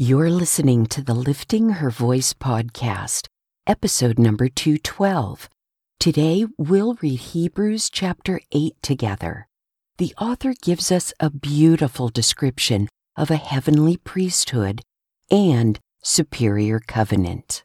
You're listening to the Lifting Her Voice podcast, episode number 212. Today, we'll read Hebrews chapter 8 together. The author gives us a beautiful description of a heavenly priesthood and superior covenant.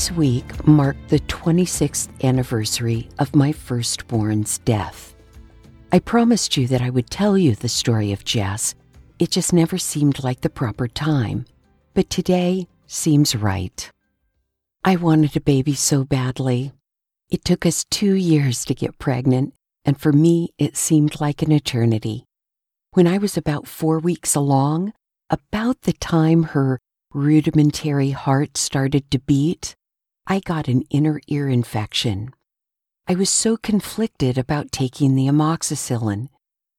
This week marked the 26th anniversary of my firstborn's death. I promised you that I would tell you the story of Jess. It just never seemed like the proper time, but today seems right. I wanted a baby so badly. It took us two years to get pregnant, and for me, it seemed like an eternity. When I was about four weeks along, about the time her rudimentary heart started to beat, I got an inner ear infection. I was so conflicted about taking the amoxicillin.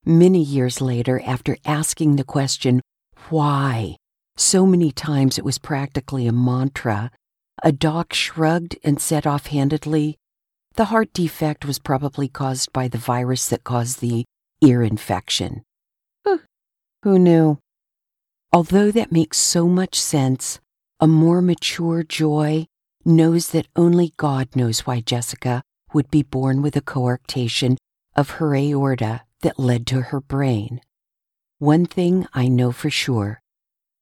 Many years later, after asking the question, why? So many times it was practically a mantra, a doc shrugged and said offhandedly, the heart defect was probably caused by the virus that caused the ear infection. Who knew? Although that makes so much sense, a more mature joy knows that only God knows why Jessica would be born with a coarctation of her aorta that led to her brain. One thing I know for sure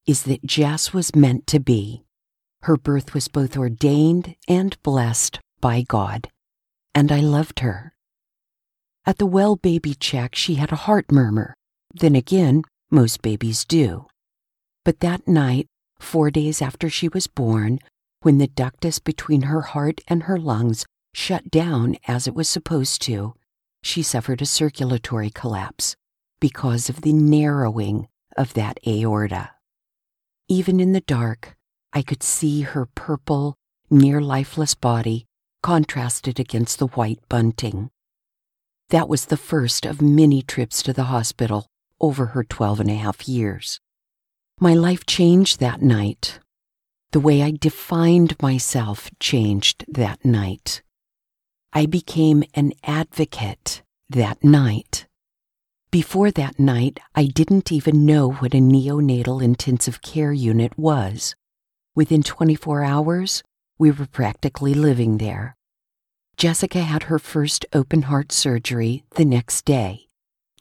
is that Jess was meant to be. Her birth was both ordained and blessed by God, and I loved her. At the well baby check, she had a heart murmur. Then again, most babies do. But that night, four days after she was born, when the ductus between her heart and her lungs shut down as it was supposed to, she suffered a circulatory collapse because of the narrowing of that aorta. Even in the dark, I could see her purple, near lifeless body contrasted against the white bunting. That was the first of many trips to the hospital over her twelve and a half years. My life changed that night. The way I defined myself changed that night. I became an advocate that night. Before that night, I didn't even know what a neonatal intensive care unit was. Within 24 hours, we were practically living there. Jessica had her first open heart surgery the next day.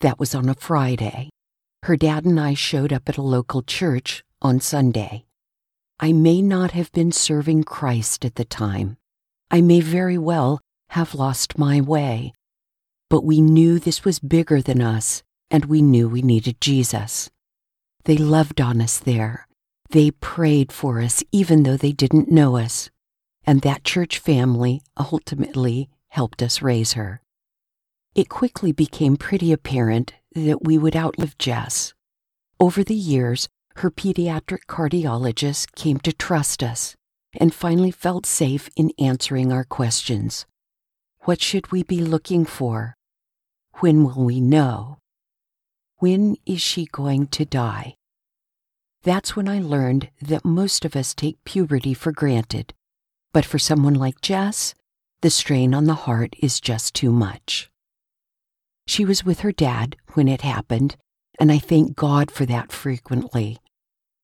That was on a Friday. Her dad and I showed up at a local church on Sunday. I may not have been serving Christ at the time. I may very well have lost my way. But we knew this was bigger than us, and we knew we needed Jesus. They loved on us there. They prayed for us even though they didn't know us. And that church family ultimately helped us raise her. It quickly became pretty apparent that we would outlive Jess. Over the years, her pediatric cardiologist came to trust us and finally felt safe in answering our questions. What should we be looking for? When will we know? When is she going to die? That's when I learned that most of us take puberty for granted. But for someone like Jess, the strain on the heart is just too much. She was with her dad when it happened, and I thank God for that frequently.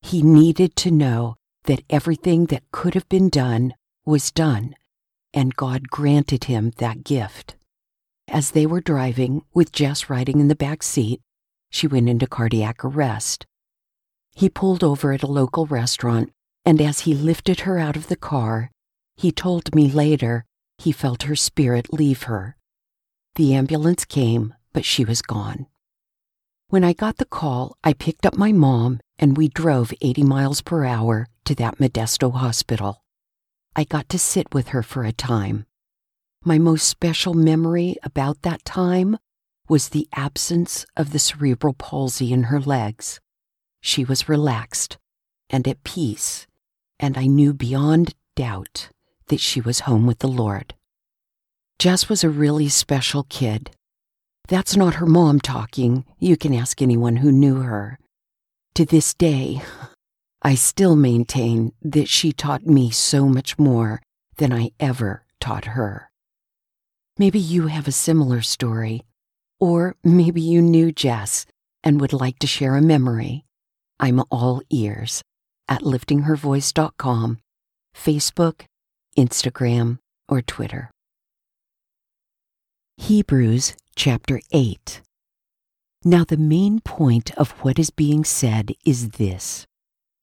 He needed to know that everything that could have been done was done, and God granted him that gift. As they were driving, with Jess riding in the back seat, she went into cardiac arrest. He pulled over at a local restaurant, and as he lifted her out of the car, he told me later he felt her spirit leave her. The ambulance came, but she was gone. When I got the call, I picked up my mom and we drove 80 miles per hour to that Modesto hospital. I got to sit with her for a time. My most special memory about that time was the absence of the cerebral palsy in her legs. She was relaxed and at peace, and I knew beyond doubt that she was home with the Lord. Jess was a really special kid. That's not her mom talking. You can ask anyone who knew her. To this day, I still maintain that she taught me so much more than I ever taught her. Maybe you have a similar story, or maybe you knew Jess and would like to share a memory. I'm all ears at liftinghervoice.com, Facebook, Instagram, or Twitter. Hebrews chapter 8. Now, the main point of what is being said is this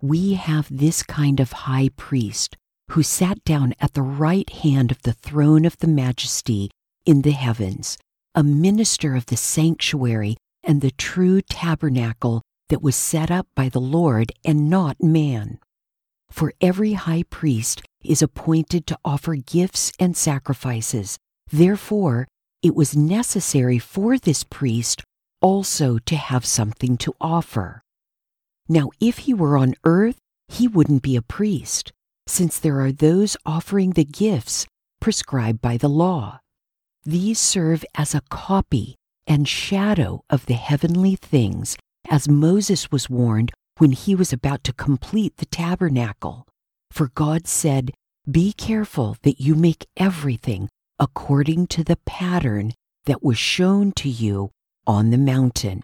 we have this kind of high priest who sat down at the right hand of the throne of the majesty in the heavens, a minister of the sanctuary and the true tabernacle that was set up by the Lord and not man. For every high priest is appointed to offer gifts and sacrifices. Therefore, it was necessary for this priest also to have something to offer. Now, if he were on earth, he wouldn't be a priest, since there are those offering the gifts prescribed by the law. These serve as a copy and shadow of the heavenly things, as Moses was warned when he was about to complete the tabernacle. For God said, Be careful that you make everything according to the pattern that was shown to you on the mountain.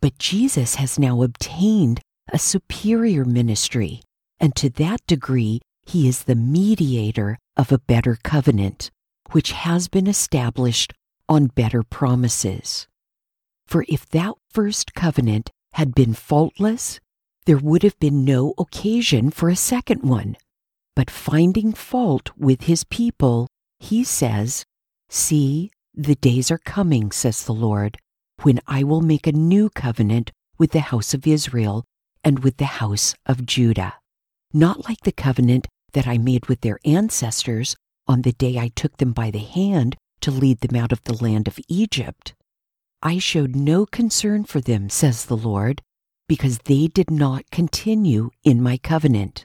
But Jesus has now obtained a superior ministry, and to that degree, he is the mediator of a better covenant, which has been established on better promises. For if that first covenant had been faultless, there would have been no occasion for a second one. But finding fault with his people, he says, See, the days are coming, says the Lord, when I will make a new covenant with the house of Israel and with the house of Judah, not like the covenant that I made with their ancestors on the day I took them by the hand to lead them out of the land of Egypt. I showed no concern for them, says the Lord, because they did not continue in my covenant.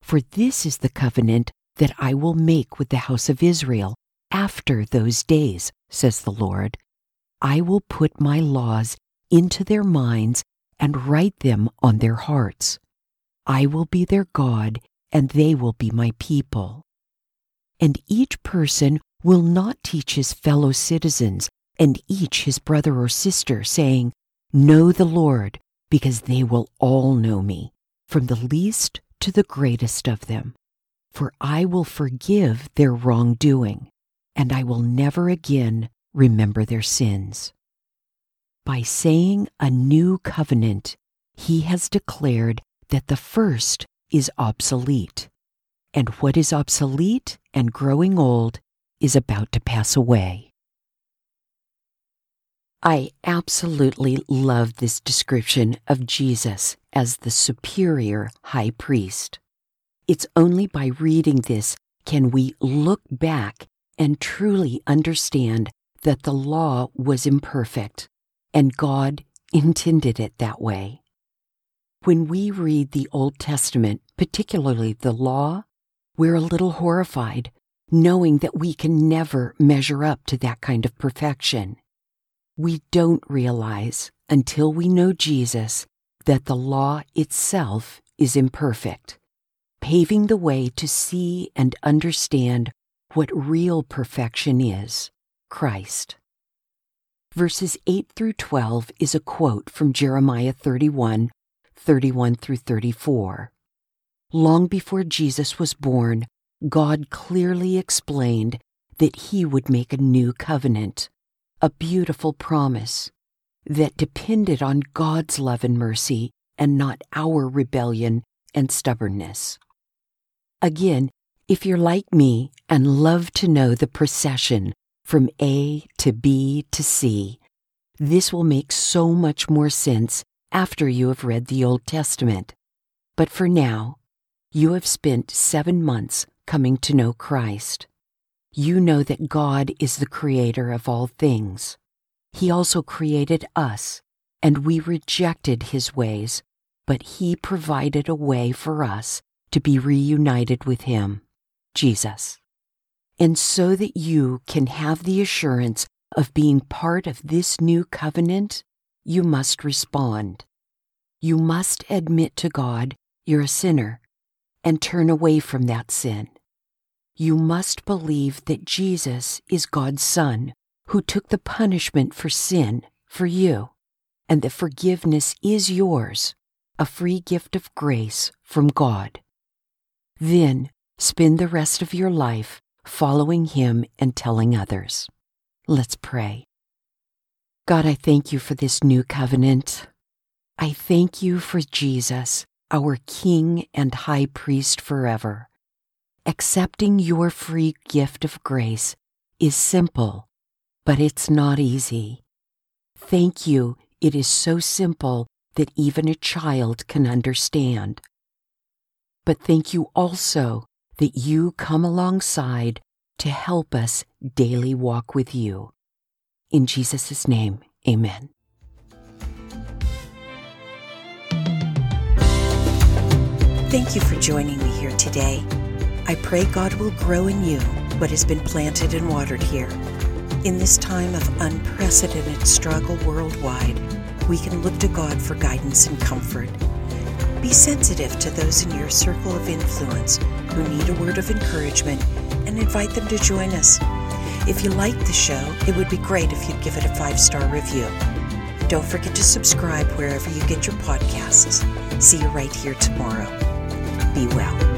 For this is the covenant that I will make with the house of Israel after those days, says the Lord. I will put my laws into their minds and write them on their hearts. I will be their God, and they will be my people. And each person will not teach his fellow citizens and each his brother or sister, saying, Know the Lord, because they will all know me, from the least to the greatest of them. For I will forgive their wrongdoing, and I will never again remember their sins. By saying a new covenant, he has declared that the first is obsolete, and what is obsolete and growing old is about to pass away. I absolutely love this description of Jesus as the superior high priest. It's only by reading this can we look back and truly understand that the law was imperfect and God intended it that way. When we read the Old Testament, particularly the law, we're a little horrified knowing that we can never measure up to that kind of perfection. We don't realize until we know Jesus that the law itself is imperfect, paving the way to see and understand what real perfection is Christ. Verses 8 through 12 is a quote from Jeremiah 31 31 through 34. long before Jesus was born, God clearly explained that He would make a new covenant, a beautiful promise that depended on God's love and mercy and not our rebellion and stubbornness. Again, if you're like me and love to know the procession from A to B to C, this will make so much more sense after you have read the Old Testament. But for now, you have spent seven months coming to know Christ. You know that God is the creator of all things. He also created us, and we rejected his ways, but he provided a way for us to be reunited with him, Jesus. And so that you can have the assurance of being part of this new covenant, you must respond. You must admit to God you're a sinner and turn away from that sin. You must believe that Jesus is God's Son who took the punishment for sin for you, and that forgiveness is yours, a free gift of grace from God. Then spend the rest of your life following Him and telling others. Let's pray. God, I thank you for this new covenant. I thank you for Jesus, our King and High Priest forever. Accepting your free gift of grace is simple, but it's not easy. Thank you, it is so simple that even a child can understand. But thank you also that you come alongside to help us daily walk with you. In Jesus' name, amen. Thank you for joining me here today. I pray God will grow in you what has been planted and watered here. In this time of unprecedented struggle worldwide, we can look to God for guidance and comfort. Be sensitive to those in your circle of influence who need a word of encouragement and invite them to join us. If you like the show, it would be great if you'd give it a five star review. Don't forget to subscribe wherever you get your podcasts. See you right here tomorrow. Be well.